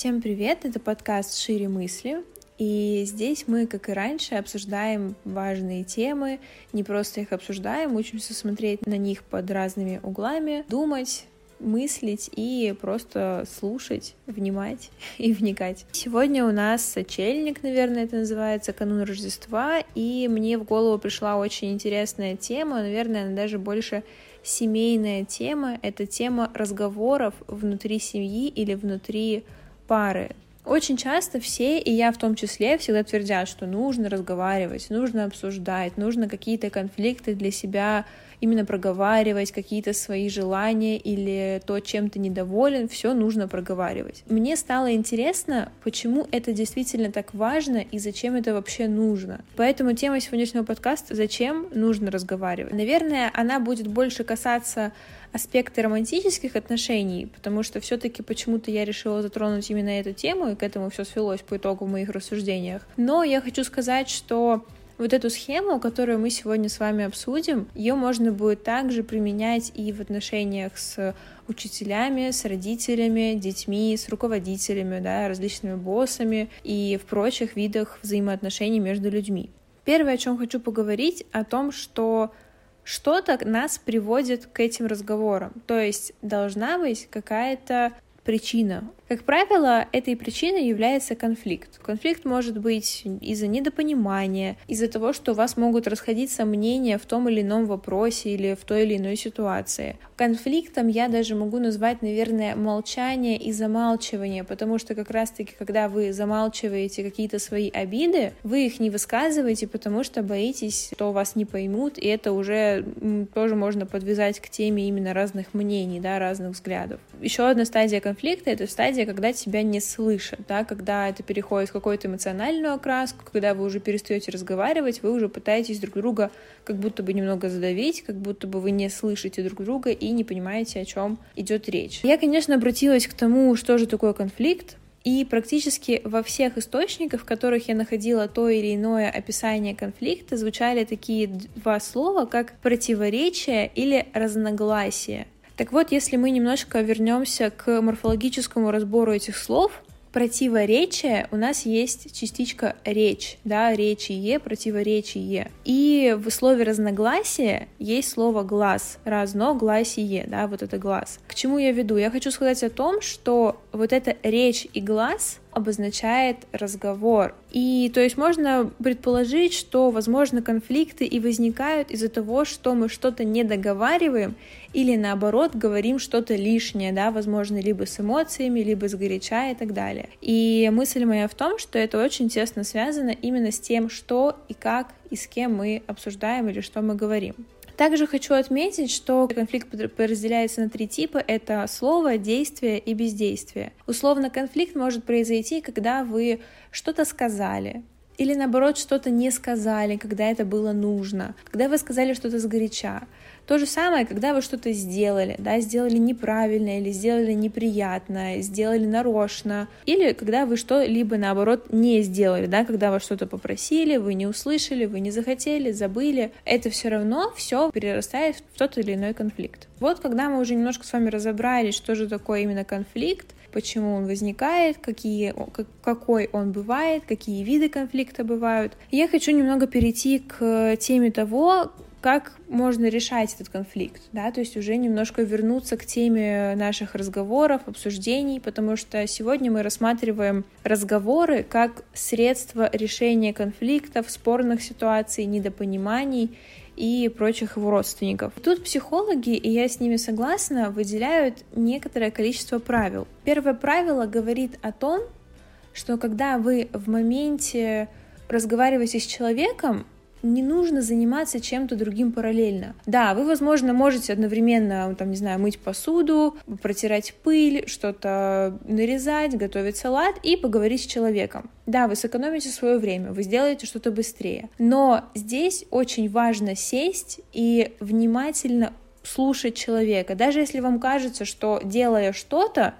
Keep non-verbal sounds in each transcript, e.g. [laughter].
Всем привет, это подкаст «Шире мысли», и здесь мы, как и раньше, обсуждаем важные темы, не просто их обсуждаем, учимся смотреть на них под разными углами, думать, мыслить и просто слушать, внимать [laughs] и вникать. Сегодня у нас сочельник, наверное, это называется, канун Рождества, и мне в голову пришла очень интересная тема, наверное, она даже больше семейная тема, это тема разговоров внутри семьи или внутри пары. Очень часто все, и я в том числе, всегда твердят, что нужно разговаривать, нужно обсуждать, нужно какие-то конфликты для себя именно проговаривать какие-то свои желания или то, чем ты недоволен, все нужно проговаривать. Мне стало интересно, почему это действительно так важно и зачем это вообще нужно. Поэтому тема сегодняшнего подкаста «Зачем нужно разговаривать?». Наверное, она будет больше касаться аспекта романтических отношений, потому что все-таки почему-то я решила затронуть именно эту тему, и к этому все свелось по итогу в моих рассуждениях. Но я хочу сказать, что вот эту схему, которую мы сегодня с вами обсудим, ее можно будет также применять и в отношениях с учителями, с родителями, детьми, с руководителями, да, различными боссами и в прочих видах взаимоотношений между людьми. Первое, о чем хочу поговорить, о том, что что-то нас приводит к этим разговорам. То есть должна быть какая-то причина. Как правило, этой причиной является конфликт. Конфликт может быть из-за недопонимания, из-за того, что у вас могут расходиться мнения в том или ином вопросе или в той или иной ситуации. Конфликтом я даже могу назвать, наверное, молчание и замалчивание, потому что как раз-таки, когда вы замалчиваете какие-то свои обиды, вы их не высказываете, потому что боитесь, что вас не поймут, и это уже тоже можно подвязать к теме именно разных мнений, да, разных взглядов. Еще одна стадия конфликта — это стадия стадия, когда тебя не слышат, да, когда это переходит в какую-то эмоциональную окраску, когда вы уже перестаете разговаривать, вы уже пытаетесь друг друга как будто бы немного задавить, как будто бы вы не слышите друг друга и не понимаете, о чем идет речь. Я, конечно, обратилась к тому, что же такое конфликт, и практически во всех источниках, в которых я находила то или иное описание конфликта, звучали такие два слова, как противоречие или разногласие. Так вот, если мы немножко вернемся к морфологическому разбору этих слов, противоречие у нас есть частичка речь, да, речие, противоречие. И в слове разногласие есть слово глаз, разногласие, да, вот это глаз. К чему я веду? Я хочу сказать о том, что вот эта речь и глаз обозначает разговор. И то есть можно предположить, что, возможно, конфликты и возникают из-за того, что мы что-то не договариваем или наоборот говорим что-то лишнее, да, возможно, либо с эмоциями, либо с горяча и так далее. И мысль моя в том, что это очень тесно связано именно с тем, что и как и с кем мы обсуждаем или что мы говорим. Также хочу отметить, что конфликт разделяется на три типа. Это слово, действие и бездействие. Условно, конфликт может произойти, когда вы что-то сказали, или наоборот что-то не сказали, когда это было нужно, когда вы сказали что-то сгоряча. То же самое, когда вы что-то сделали, да, сделали неправильно или сделали неприятно, сделали нарочно, или когда вы что-либо, наоборот, не сделали, да, когда вас что-то попросили, вы не услышали, вы не захотели, забыли, это все равно все перерастает в тот или иной конфликт. Вот когда мы уже немножко с вами разобрались, что же такое именно конфликт, почему он возникает, какие, какой он бывает, какие виды конфликта бывают. Я хочу немного перейти к теме того, как можно решать этот конфликт, да, то есть уже немножко вернуться к теме наших разговоров, обсуждений, потому что сегодня мы рассматриваем разговоры как средство решения конфликтов, спорных ситуаций, недопониманий и прочих его родственников. Тут психологи, и я с ними согласна, выделяют некоторое количество правил. Первое правило говорит о том, что когда вы в моменте разговариваете с человеком, не нужно заниматься чем-то другим параллельно. Да, вы, возможно, можете одновременно, там, не знаю, мыть посуду, протирать пыль, что-то нарезать, готовить салат и поговорить с человеком. Да, вы сэкономите свое время, вы сделаете что-то быстрее. Но здесь очень важно сесть и внимательно слушать человека. Даже если вам кажется, что делая что-то,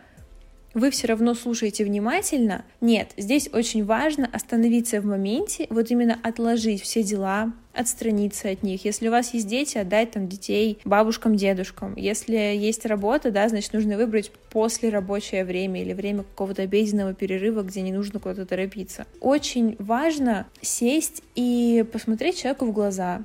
вы все равно слушаете внимательно. Нет, здесь очень важно остановиться в моменте, вот именно отложить все дела, отстраниться от них. Если у вас есть дети, отдать там детей бабушкам, дедушкам. Если есть работа, да, значит, нужно выбрать после рабочее время или время какого-то обеденного перерыва, где не нужно куда-то торопиться. Очень важно сесть и посмотреть человеку в глаза,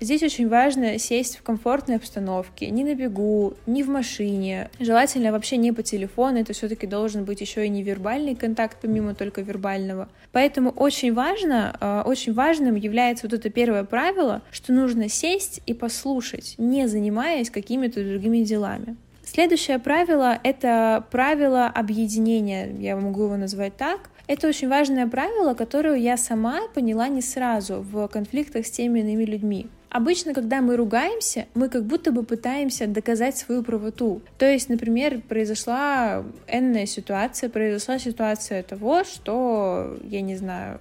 Здесь очень важно сесть в комфортной обстановке, не на бегу, не в машине. Желательно вообще не по телефону, это все-таки должен быть еще и невербальный контакт, помимо только вербального. Поэтому очень важно, э, очень важным является вот это первое правило, что нужно сесть и послушать, не занимаясь какими-то другими делами. Следующее правило — это правило объединения, я могу его назвать так. Это очень важное правило, которое я сама поняла не сразу в конфликтах с теми иными людьми. Обычно, когда мы ругаемся, мы как будто бы пытаемся доказать свою правоту. То есть, например, произошла энная ситуация, произошла ситуация того, что, я не знаю,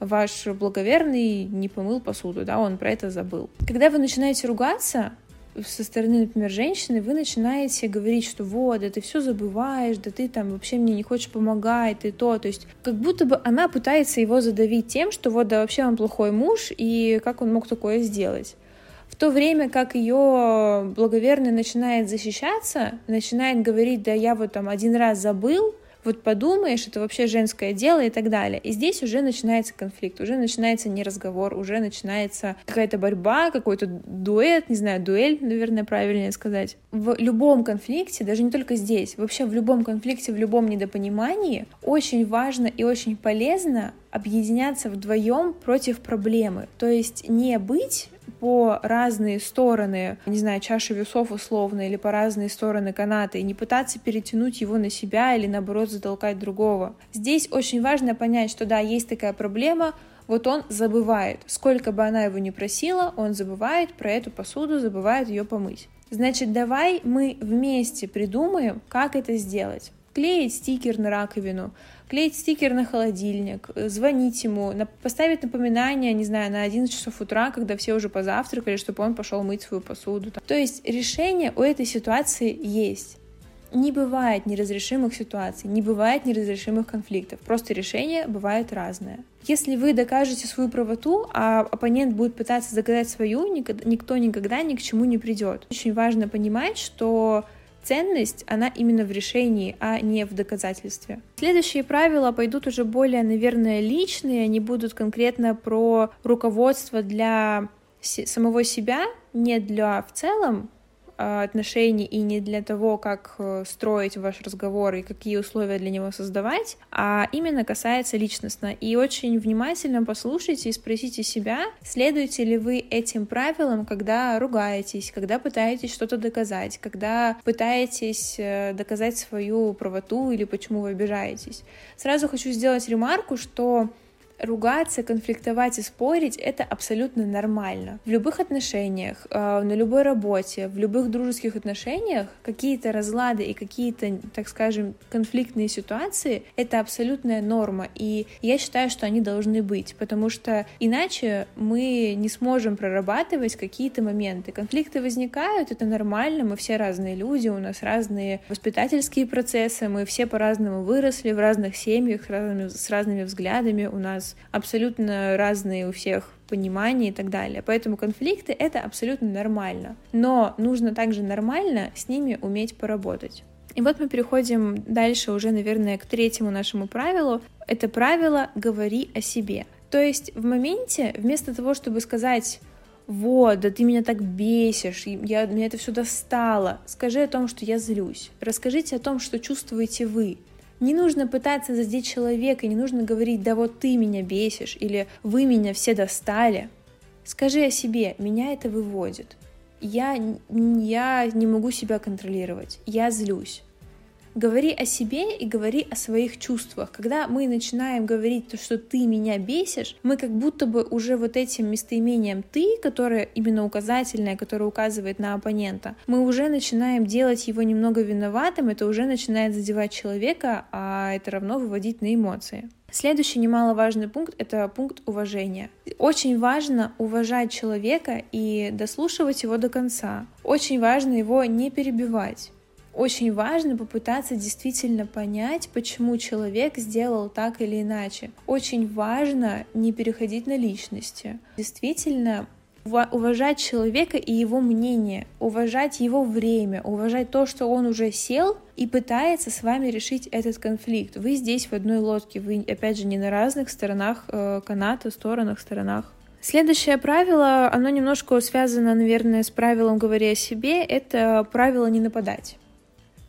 ваш благоверный не помыл посуду, да, он про это забыл. Когда вы начинаете ругаться, со стороны, например, женщины, вы начинаете говорить, что вот, да ты все забываешь, да ты там вообще мне не хочешь помогать, ты то. То есть как будто бы она пытается его задавить тем, что вот, да вообще он плохой муж, и как он мог такое сделать. В то время как ее благоверный начинает защищаться, начинает говорить, да я вот там один раз забыл, вот подумаешь, это вообще женское дело и так далее. И здесь уже начинается конфликт, уже начинается не разговор, уже начинается какая-то борьба, какой-то дуэт, не знаю, дуэль, наверное, правильнее сказать. В любом конфликте, даже не только здесь, вообще в любом конфликте, в любом недопонимании очень важно и очень полезно объединяться вдвоем против проблемы. То есть не быть по разные стороны, не знаю, чаши весов условно, или по разные стороны каната, и не пытаться перетянуть его на себя или наоборот затолкать другого. Здесь очень важно понять, что да, есть такая проблема, вот он забывает. Сколько бы она его ни просила, он забывает про эту посуду, забывает ее помыть. Значит, давай мы вместе придумаем, как это сделать. Клеить стикер на раковину, клеить стикер на холодильник, э, звонить ему, поставить напоминание, не знаю, на 11 часов утра, когда все уже позавтракали, чтобы он пошел мыть свою посуду. То есть решение у этой ситуации есть. Не бывает неразрешимых ситуаций, не бывает неразрешимых конфликтов. Просто решение бывает разное. Если вы докажете свою правоту, а оппонент будет пытаться доказать свою, никто никогда ни к чему не придет. Очень важно понимать, что ценность, она именно в решении, а не в доказательстве. Следующие правила пойдут уже более, наверное, личные, они будут конкретно про руководство для самого себя, не для в целом отношений и не для того, как э, строить ваш разговор и какие условия для него создавать, а именно касается личностно. И очень внимательно послушайте и спросите себя, следуете ли вы этим правилам, когда ругаетесь, когда пытаетесь что-то доказать, когда пытаетесь э, доказать свою правоту или почему вы обижаетесь. Сразу хочу сделать ремарку, что ругаться, конфликтовать и спорить — это абсолютно нормально. В любых отношениях, э, на любой работе, в любых дружеских отношениях какие-то разлады и какие-то, так скажем, конфликтные ситуации — это абсолютная норма, и я считаю, что они должны быть, потому что иначе мы не сможем прорабатывать какие-то моменты. Конфликты возникают, это нормально, мы все разные люди, у нас разные воспитательские процессы, мы все по-разному выросли в разных семьях, с разными, с разными взглядами, у нас абсолютно разные у всех понимания и так далее. Поэтому конфликты — это абсолютно нормально. Но нужно также нормально с ними уметь поработать. И вот мы переходим дальше уже, наверное, к третьему нашему правилу. Это правило «говори о себе». То есть в моменте, вместо того, чтобы сказать вот, да ты меня так бесишь, я, меня это все достало. Скажи о том, что я злюсь. Расскажите о том, что чувствуете вы. Не нужно пытаться задеть человека, не нужно говорить, да вот ты меня бесишь, или вы меня все достали. Скажи о себе, меня это выводит. Я, я не могу себя контролировать, я злюсь. Говори о себе и говори о своих чувствах. Когда мы начинаем говорить то, что ты меня бесишь, мы как будто бы уже вот этим местоимением ты, которое именно указательное, которое указывает на оппонента, мы уже начинаем делать его немного виноватым, это уже начинает задевать человека, а это равно выводить на эмоции. Следующий немаловажный пункт — это пункт уважения. Очень важно уважать человека и дослушивать его до конца. Очень важно его не перебивать. Очень важно попытаться действительно понять, почему человек сделал так или иначе. Очень важно не переходить на личности. Действительно уважать человека и его мнение, уважать его время, уважать то, что он уже сел и пытается с вами решить этот конфликт. Вы здесь в одной лодке, вы, опять же, не на разных сторонах э, каната, сторонах, сторонах. Следующее правило, оно немножко связано, наверное, с правилом «говори о себе», это правило «не нападать».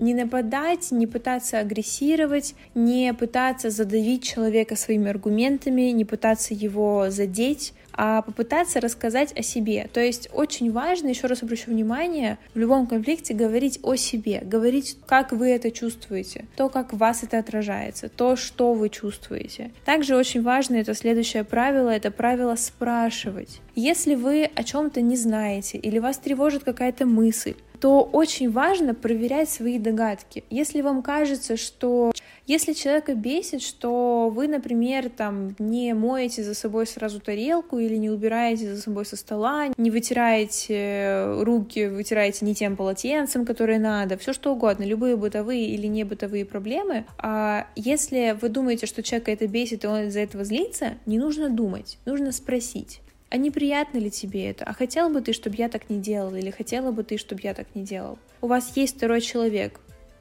Не нападать, не пытаться агрессировать, не пытаться задавить человека своими аргументами, не пытаться его задеть, а попытаться рассказать о себе. То есть очень важно, еще раз обращу внимание, в любом конфликте говорить о себе, говорить, как вы это чувствуете, то, как вас это отражается, то, что вы чувствуете. Также очень важно это следующее правило, это правило спрашивать. Если вы о чем-то не знаете или вас тревожит какая-то мысль, то очень важно проверять свои догадки. Если вам кажется, что если человека бесит, что вы, например, там не моете за собой сразу тарелку или не убираете за собой со стола, не вытираете руки, вытираете не тем полотенцем, которое надо, все что угодно, любые бытовые или не бытовые проблемы, а если вы думаете, что человека это бесит и он из-за этого злится, не нужно думать, нужно спросить а неприятно ли тебе это? А хотел бы ты, чтобы я так не делал? Или хотела бы ты, чтобы я так не делал? У вас есть второй человек.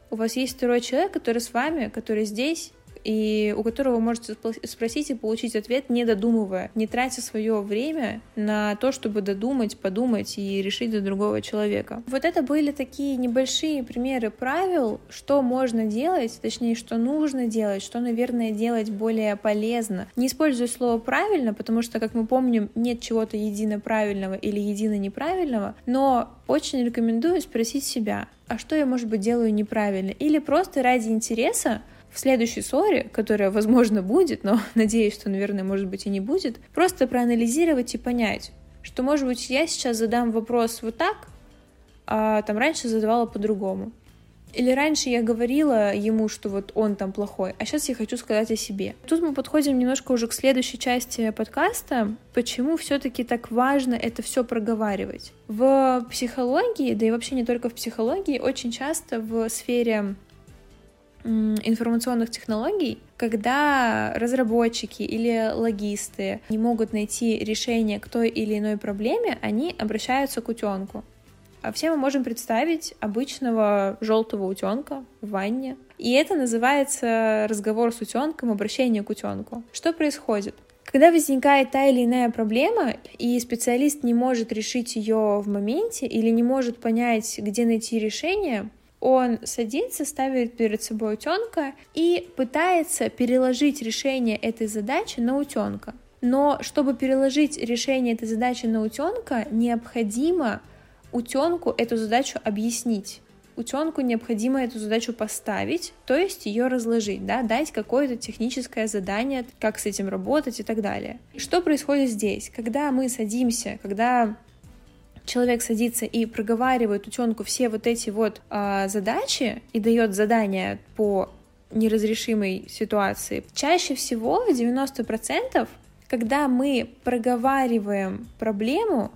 У вас есть второй человек, который с вами, который здесь, и у которого вы можете спросить и получить ответ, не додумывая, не тратя свое время на то, чтобы додумать, подумать и решить за другого человека. Вот это были такие небольшие примеры правил, что можно делать, точнее, что нужно делать, что, наверное, делать более полезно. Не используя слово правильно, потому что, как мы помним, нет чего-то едино правильного или едино неправильного, но очень рекомендую спросить себя, а что я, может быть, делаю неправильно? Или просто ради интереса в следующей ссоре, которая, возможно, будет, но [laughs] надеюсь, что, наверное, может быть и не будет, просто проанализировать и понять, что, может быть, я сейчас задам вопрос вот так, а там раньше задавала по-другому. Или раньше я говорила ему, что вот он там плохой, а сейчас я хочу сказать о себе. Тут мы подходим немножко уже к следующей части подкаста, почему все-таки так важно это все проговаривать. В психологии, да и вообще не только в психологии, очень часто в сфере информационных технологий, когда разработчики или логисты не могут найти решение к той или иной проблеме, они обращаются к утенку. А все мы можем представить обычного желтого утенка в ванне. И это называется разговор с утенком, обращение к утенку. Что происходит? Когда возникает та или иная проблема, и специалист не может решить ее в моменте или не может понять, где найти решение, он садится, ставит перед собой утенка и пытается переложить решение этой задачи на утенка. Но чтобы переложить решение этой задачи на утенка, необходимо утенку эту задачу объяснить. Утенку необходимо эту задачу поставить, то есть ее разложить, да, дать какое-то техническое задание, как с этим работать и так далее. Что происходит здесь? Когда мы садимся, когда человек садится и проговаривает утенку все вот эти вот э, задачи и дает задания по неразрешимой ситуации, чаще всего, в 90%, когда мы проговариваем проблему,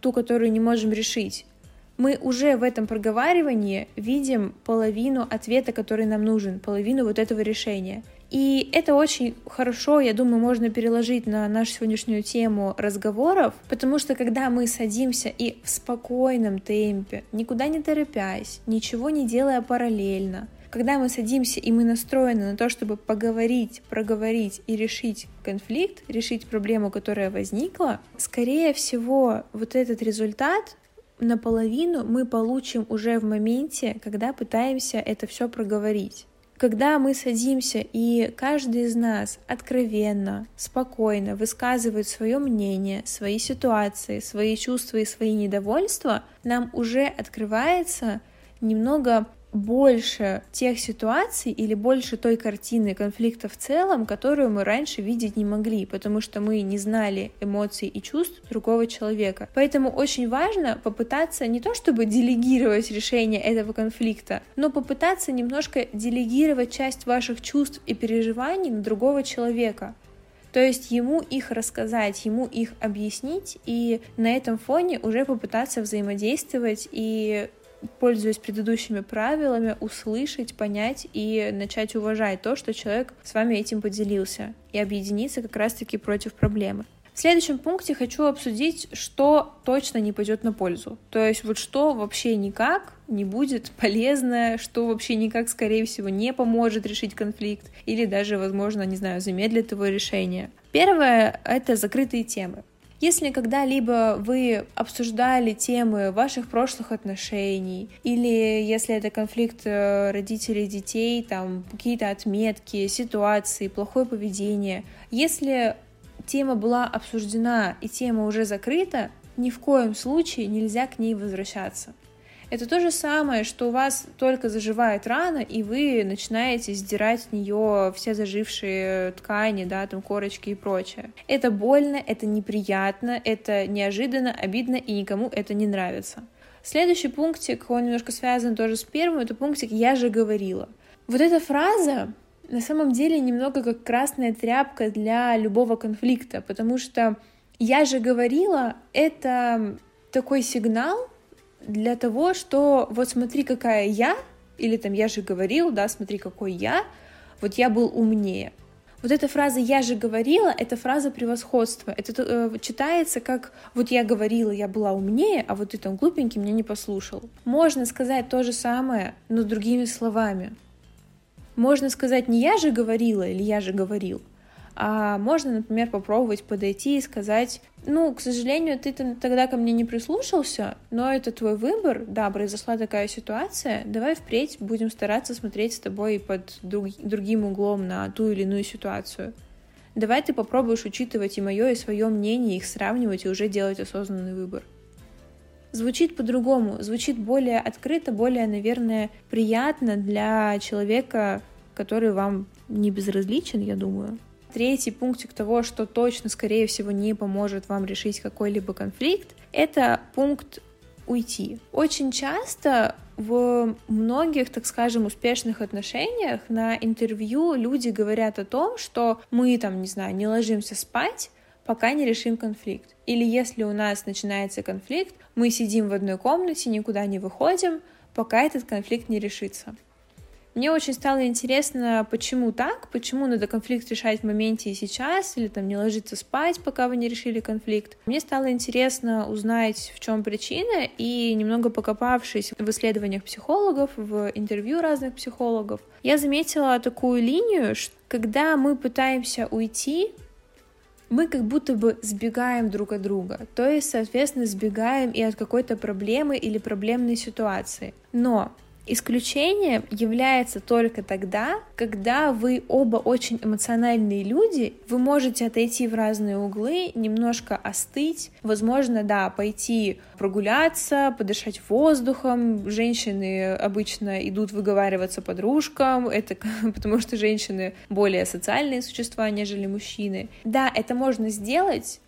ту, которую не можем решить, мы уже в этом проговаривании видим половину ответа, который нам нужен, половину вот этого решения. И это очень хорошо, я думаю, можно переложить на нашу сегодняшнюю тему разговоров, потому что когда мы садимся и в спокойном темпе, никуда не торопясь, ничего не делая параллельно, когда мы садимся и мы настроены на то, чтобы поговорить, проговорить и решить конфликт, решить проблему, которая возникла, скорее всего, вот этот результат наполовину мы получим уже в моменте, когда пытаемся это все проговорить. Когда мы садимся и каждый из нас откровенно, спокойно высказывает свое мнение, свои ситуации, свои чувства и свои недовольства, нам уже открывается немного больше тех ситуаций или больше той картины конфликта в целом, которую мы раньше видеть не могли, потому что мы не знали эмоций и чувств другого человека. Поэтому очень важно попытаться не то чтобы делегировать решение этого конфликта, но попытаться немножко делегировать часть ваших чувств и переживаний на другого человека. То есть ему их рассказать, ему их объяснить и на этом фоне уже попытаться взаимодействовать и пользуясь предыдущими правилами, услышать, понять и начать уважать то, что человек с вами этим поделился, и объединиться как раз-таки против проблемы. В следующем пункте хочу обсудить, что точно не пойдет на пользу. То есть вот что вообще никак не будет [laughs] полезно, что вообще никак, скорее всего, не поможет решить конфликт или даже, возможно, не знаю, замедлит его решение. Первое — это закрытые темы. Если когда-либо вы обсуждали темы ваших прошлых отношений, или если это конфликт э, родителей детей, там какие-то отметки, ситуации, плохое поведение, если тема была обсуждена и тема уже закрыта, ни в коем случае нельзя к ней возвращаться. Это то же самое, что у вас только заживает рана, и вы начинаете сдирать с нее все зажившие ткани, да, там корочки и прочее. Это больно, это неприятно, это неожиданно, обидно, и никому это не нравится. Следующий пунктик, он немножко связан тоже с первым, это пунктик «я же говорила». Вот эта фраза на самом деле немного как красная тряпка для любого конфликта, потому что «я же говорила» — это такой сигнал, для того, что вот смотри, какая я, или там я же говорил, да, смотри, какой я, вот я был умнее. Вот эта фраза «я же говорила» — это фраза превосходства. Это э, читается как «вот я говорила, я была умнее, а вот ты там глупенький меня не послушал». Можно сказать то же самое, но другими словами. Можно сказать не «я же говорила» или «я же говорил», а можно, например, попробовать подойти и сказать, ну, к сожалению, ты тогда ко мне не прислушался, но это твой выбор, да, произошла такая ситуация, давай впредь будем стараться смотреть с тобой под друг, другим углом на ту или иную ситуацию. Давай ты попробуешь учитывать и мое, и свое мнение, их сравнивать и уже делать осознанный выбор. Звучит по-другому, звучит более открыто, более, наверное, приятно для человека, который вам не безразличен, я думаю. Третий пунктик того, что точно, скорее всего, не поможет вам решить какой-либо конфликт, это пункт уйти. Очень часто в многих, так скажем, успешных отношениях на интервью люди говорят о том, что мы там, не знаю, не ложимся спать, пока не решим конфликт. Или если у нас начинается конфликт, мы сидим в одной комнате, никуда не выходим, пока этот конфликт не решится. Мне очень стало интересно, почему так, почему надо конфликт решать в моменте и сейчас, или там не ложиться спать, пока вы не решили конфликт. Мне стало интересно узнать, в чем причина, и немного покопавшись в исследованиях психологов, в интервью разных психологов, я заметила такую линию, что когда мы пытаемся уйти, мы как будто бы сбегаем друг от друга, то есть, соответственно, сбегаем и от какой-то проблемы или проблемной ситуации. Но Исключение является только тогда, когда вы оба очень эмоциональные люди, вы можете отойти в разные углы, немножко остыть, возможно, да, пойти прогуляться, подышать воздухом. Женщины обычно идут выговариваться подружкам, это [laughs] потому что женщины более социальные существа, нежели мужчины. Да, это можно сделать,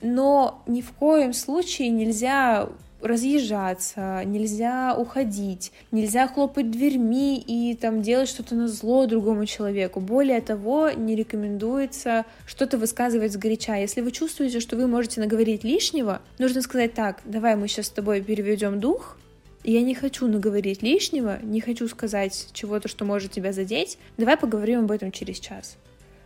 но ни в коем случае нельзя разъезжаться, нельзя уходить, нельзя хлопать дверьми и там делать что-то на зло другому человеку. Более того, не рекомендуется что-то высказывать сгоряча. Если вы чувствуете, что вы можете наговорить лишнего, нужно сказать так, давай мы сейчас с тобой переведем дух, я не хочу наговорить лишнего, не хочу сказать чего-то, что может тебя задеть. Давай поговорим об этом через час.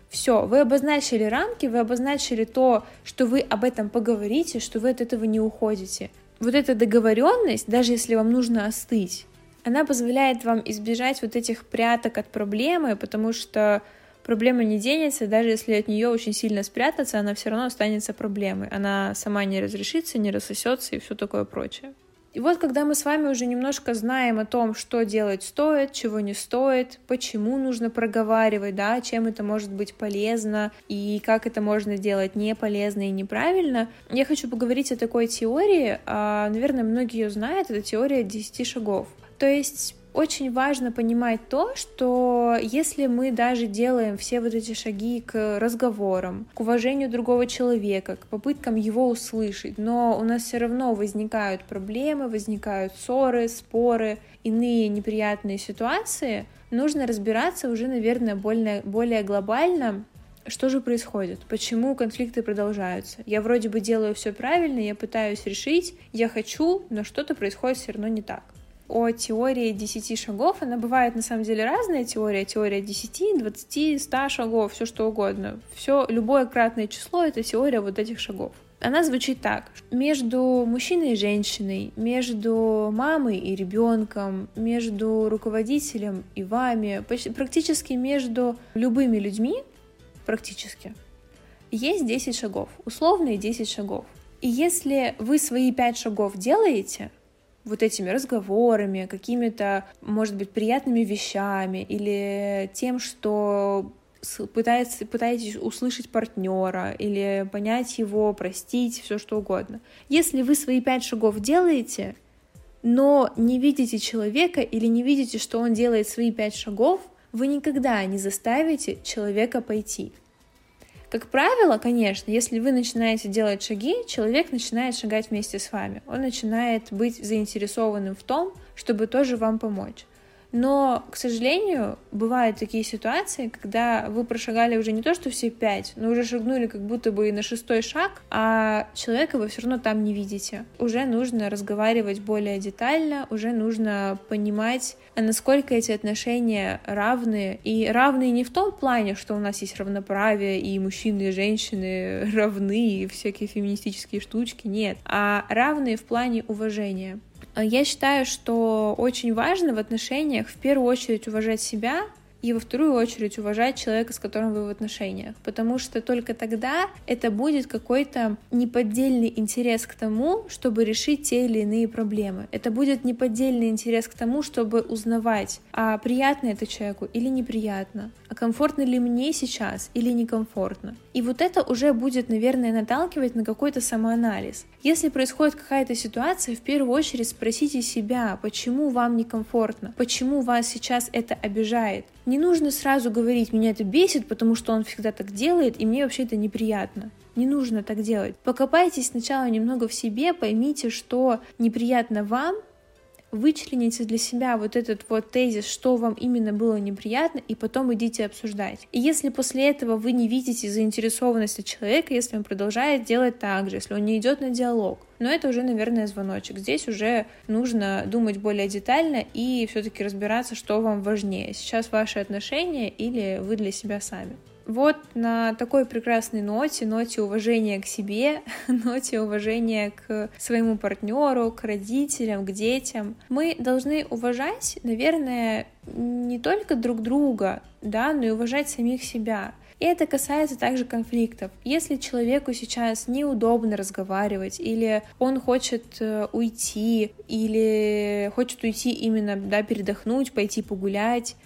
Все, вы обозначили рамки, вы обозначили то, что вы об этом поговорите, что вы от этого не уходите вот эта договоренность, даже если вам нужно остыть, она позволяет вам избежать вот этих пряток от проблемы, потому что проблема не денется, даже если от нее очень сильно спрятаться, она все равно останется проблемой. Она сама не разрешится, не рассосется и все такое прочее. И вот когда мы с вами уже немножко знаем о том, что делать стоит, чего не стоит, почему нужно проговаривать, да, чем это может быть полезно и как это можно делать не полезно и неправильно, я хочу поговорить о такой теории, а, наверное, многие ее знают, это теория 10 шагов. То есть очень важно понимать то, что если мы даже делаем все вот эти шаги к разговорам, к уважению другого человека, к попыткам его услышать, но у нас все равно возникают проблемы, возникают ссоры, споры, иные неприятные ситуации, нужно разбираться уже, наверное, более, более глобально, что же происходит? Почему конфликты продолжаются? Я вроде бы делаю все правильно, я пытаюсь решить, я хочу, но что-то происходит все равно не так. О теории 10 шагов. Она бывает на самом деле разная теория, теория 10, 20, 100 шагов, все что угодно. Все, любое кратное число — это теория вот этих шагов. Она звучит так. Между мужчиной и женщиной, между мамой и ребенком, между руководителем и вами, практически между любыми людьми, практически, есть 10 шагов, условные 10 шагов. И если вы свои 5 шагов делаете, вот этими разговорами, какими-то, может быть, приятными вещами или тем, что пытается, пытаетесь услышать партнера или понять его, простить, все что угодно. Если вы свои пять шагов делаете, но не видите человека или не видите, что он делает свои пять шагов, вы никогда не заставите человека пойти. Как правило, конечно, если вы начинаете делать шаги, человек начинает шагать вместе с вами. Он начинает быть заинтересованным в том, чтобы тоже вам помочь. Но, к сожалению, бывают такие ситуации, когда вы прошагали уже не то, что все пять, но уже шагнули как будто бы и на шестой шаг, а человека вы все равно там не видите. Уже нужно разговаривать более детально, уже нужно понимать, насколько эти отношения равны. И равны не в том плане, что у нас есть равноправие, и мужчины и женщины равны, и всякие феминистические штучки, нет, а равные в плане уважения. Э, я считаю, что очень важно в отношениях в первую очередь уважать себя, и во вторую очередь уважать человека, с которым вы в отношениях, потому что только тогда это будет какой-то неподдельный интерес к тому, чтобы решить те или иные проблемы. Это будет неподдельный интерес к тому, чтобы узнавать, а приятно это человеку или неприятно, а комфортно ли мне сейчас или некомфортно. И вот это уже будет, наверное, наталкивать на какой-то самоанализ. Если происходит какая-то ситуация, в первую очередь спросите себя, почему вам некомфортно, почему вас сейчас это обижает, не нужно сразу говорить, меня это бесит, потому что он всегда так делает, и мне вообще это неприятно. Не нужно так делать. Покопайтесь сначала немного в себе, поймите, что неприятно вам, вычлените для себя вот этот вот тезис, что вам именно было неприятно, и потом идите обсуждать. И если после этого вы не видите заинтересованности человека, если он продолжает делать так же, если он не идет на диалог, но это уже, наверное, звоночек. Здесь уже нужно думать более детально и все-таки разбираться, что вам важнее. Сейчас ваши отношения или вы для себя сами. Вот на такой прекрасной ноте, ноте уважения к себе, [laughs] ноте уважения к своему партнеру, к родителям, к детям, мы должны уважать, наверное, не только друг друга, да, но и уважать самих себя. И это касается также конфликтов. Если человеку сейчас неудобно разговаривать, или он хочет э, уйти, или хочет уйти именно, да, передохнуть, пойти погулять,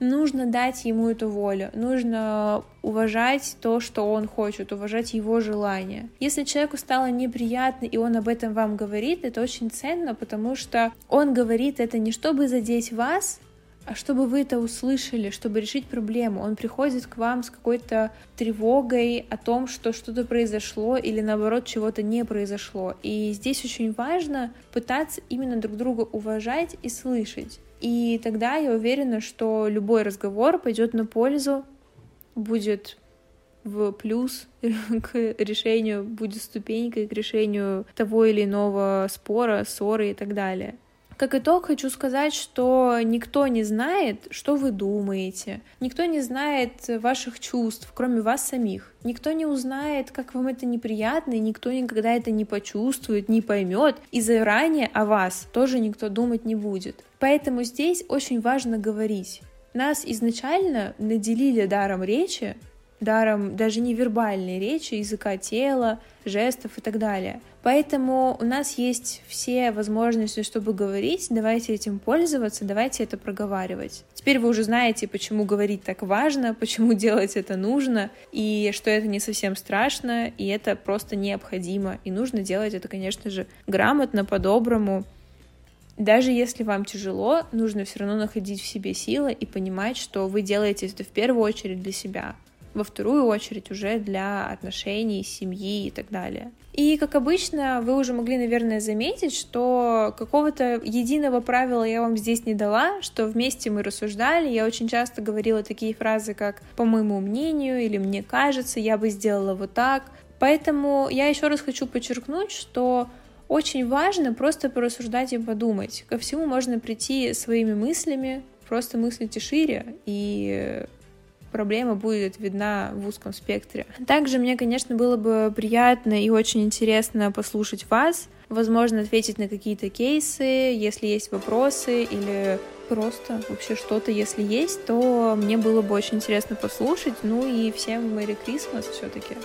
нужно дать ему эту волю, нужно уважать то, что он хочет, уважать его желания. Если человеку стало неприятно, и он об этом вам говорит, это очень ценно, потому что он говорит это не чтобы задеть вас, а чтобы вы это услышали, чтобы решить проблему. Он приходит к вам с какой-то тревогой о том, что что-то произошло или наоборот чего-то не произошло. И здесь очень важно пытаться именно друг друга уважать и слышать. И тогда я уверена, что любой разговор пойдет на пользу, будет в плюс [laughs] к решению, будет ступенькой к решению того или иного спора, ссоры и так далее. Как итог, хочу сказать, что никто не знает, что вы думаете, никто не знает ваших чувств, кроме вас самих. Никто не узнает, как вам это неприятно, и никто никогда это не почувствует, не поймет, и заранее о вас тоже никто думать не будет. Поэтому здесь очень важно говорить. Нас изначально наделили даром речи, даром даже невербальной речи, языка тела, жестов и так далее. Поэтому у нас есть все возможности, чтобы говорить, давайте этим пользоваться, давайте это проговаривать. Теперь вы уже знаете, почему говорить так важно, почему делать это нужно, и что это не совсем страшно, и это просто необходимо. И нужно делать это, конечно же, грамотно, по-доброму. Даже если вам тяжело, нужно все равно находить в себе силы и понимать, что вы делаете это в первую очередь для себя, во вторую очередь уже для отношений, семьи и так далее. И, как обычно, вы уже могли, наверное, заметить, что какого-то единого правила я вам здесь не дала, что вместе мы рассуждали. Я очень часто говорила такие фразы, как «по моему мнению» или «мне кажется», «я бы сделала вот так». Поэтому я еще раз хочу подчеркнуть, что очень важно просто порассуждать и подумать. Ко всему можно прийти своими мыслями, просто мыслите шире, и проблема будет видна в узком спектре. Также мне, конечно, было бы приятно и очень интересно послушать вас, возможно, ответить на какие-то кейсы, если есть вопросы или просто вообще что-то, если есть, то мне было бы очень интересно послушать. Ну и всем Мэри Крисмас все-таки.